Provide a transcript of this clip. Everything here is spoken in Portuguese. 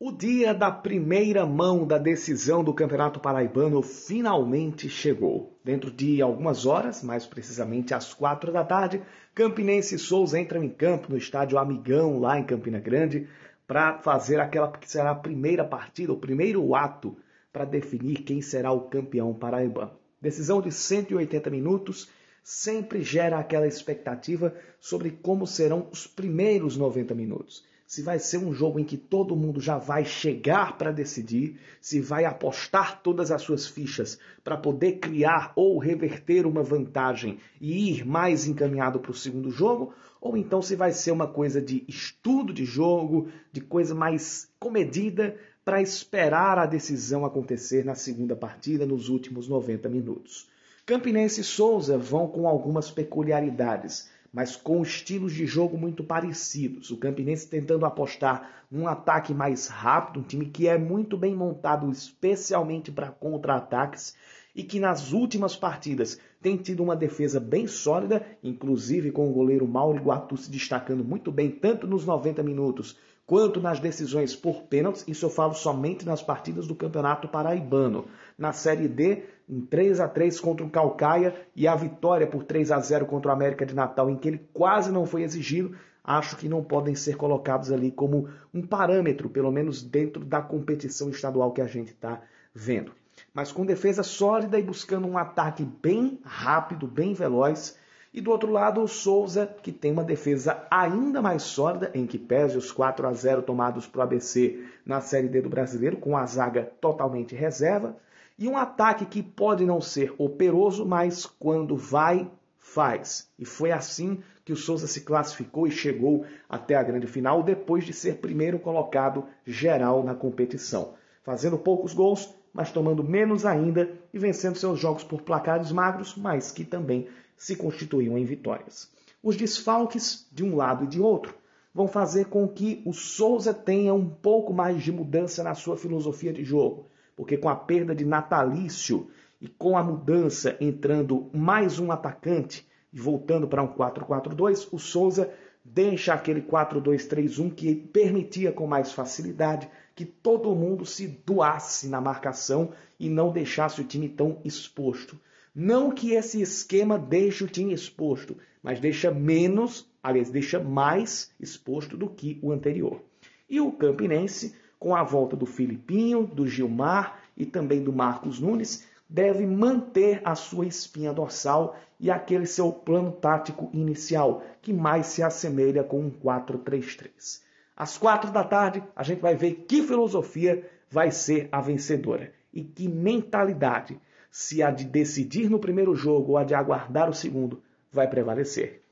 O dia da primeira mão da decisão do Campeonato Paraibano finalmente chegou. Dentro de algumas horas, mais precisamente às quatro da tarde, Campinense e Souza entram em campo no estádio Amigão, lá em Campina Grande, para fazer aquela que será a primeira partida, o primeiro ato para definir quem será o campeão paraibano. Decisão de 180 minutos sempre gera aquela expectativa sobre como serão os primeiros 90 minutos se vai ser um jogo em que todo mundo já vai chegar para decidir, se vai apostar todas as suas fichas para poder criar ou reverter uma vantagem e ir mais encaminhado para o segundo jogo, ou então se vai ser uma coisa de estudo de jogo, de coisa mais comedida para esperar a decisão acontecer na segunda partida, nos últimos 90 minutos. Campinense e Souza vão com algumas peculiaridades mas com estilos de jogo muito parecidos. O Campinense tentando apostar num ataque mais rápido, um time que é muito bem montado especialmente para contra-ataques e que nas últimas partidas tem tido uma defesa bem sólida, inclusive com o goleiro Mauro Iguatu se destacando muito bem tanto nos 90 minutos quanto nas decisões por pênaltis. Isso eu falo somente nas partidas do Campeonato Paraibano. Na Série D, em 3 a 3 contra o Calcaia e a vitória por 3 a 0 contra o América de Natal, em que ele quase não foi exigido, acho que não podem ser colocados ali como um parâmetro, pelo menos dentro da competição estadual que a gente está vendo. Mas com defesa sólida e buscando um ataque bem rápido, bem veloz, e do outro lado, o Souza, que tem uma defesa ainda mais sólida, em que pese os 4 a 0 tomados para o ABC na Série D do Brasileiro, com a zaga totalmente reserva, e um ataque que pode não ser operoso, mas quando vai, faz. E foi assim que o Souza se classificou e chegou até a grande final, depois de ser primeiro colocado geral na competição. Fazendo poucos gols, mas tomando menos ainda e vencendo seus jogos por placares magros, mas que também se constituíam em vitórias. Os desfalques de um lado e de outro vão fazer com que o Souza tenha um pouco mais de mudança na sua filosofia de jogo, porque com a perda de Natalício e com a mudança entrando mais um atacante e voltando para um 4-4-2, o Souza deixa aquele 4-2-3-1 que permitia com mais facilidade que todo mundo se doasse na marcação e não deixasse o time tão exposto. Não que esse esquema deixe o time exposto, mas deixa menos, aliás, deixa mais exposto do que o anterior. E o Campinense, com a volta do Filipinho, do Gilmar e também do Marcos Nunes, deve manter a sua espinha dorsal e aquele seu plano tático inicial, que mais se assemelha com um 4-3-3. Às quatro da tarde, a gente vai ver que filosofia vai ser a vencedora e que mentalidade se a de decidir no primeiro jogo ou a de aguardar o segundo vai prevalecer.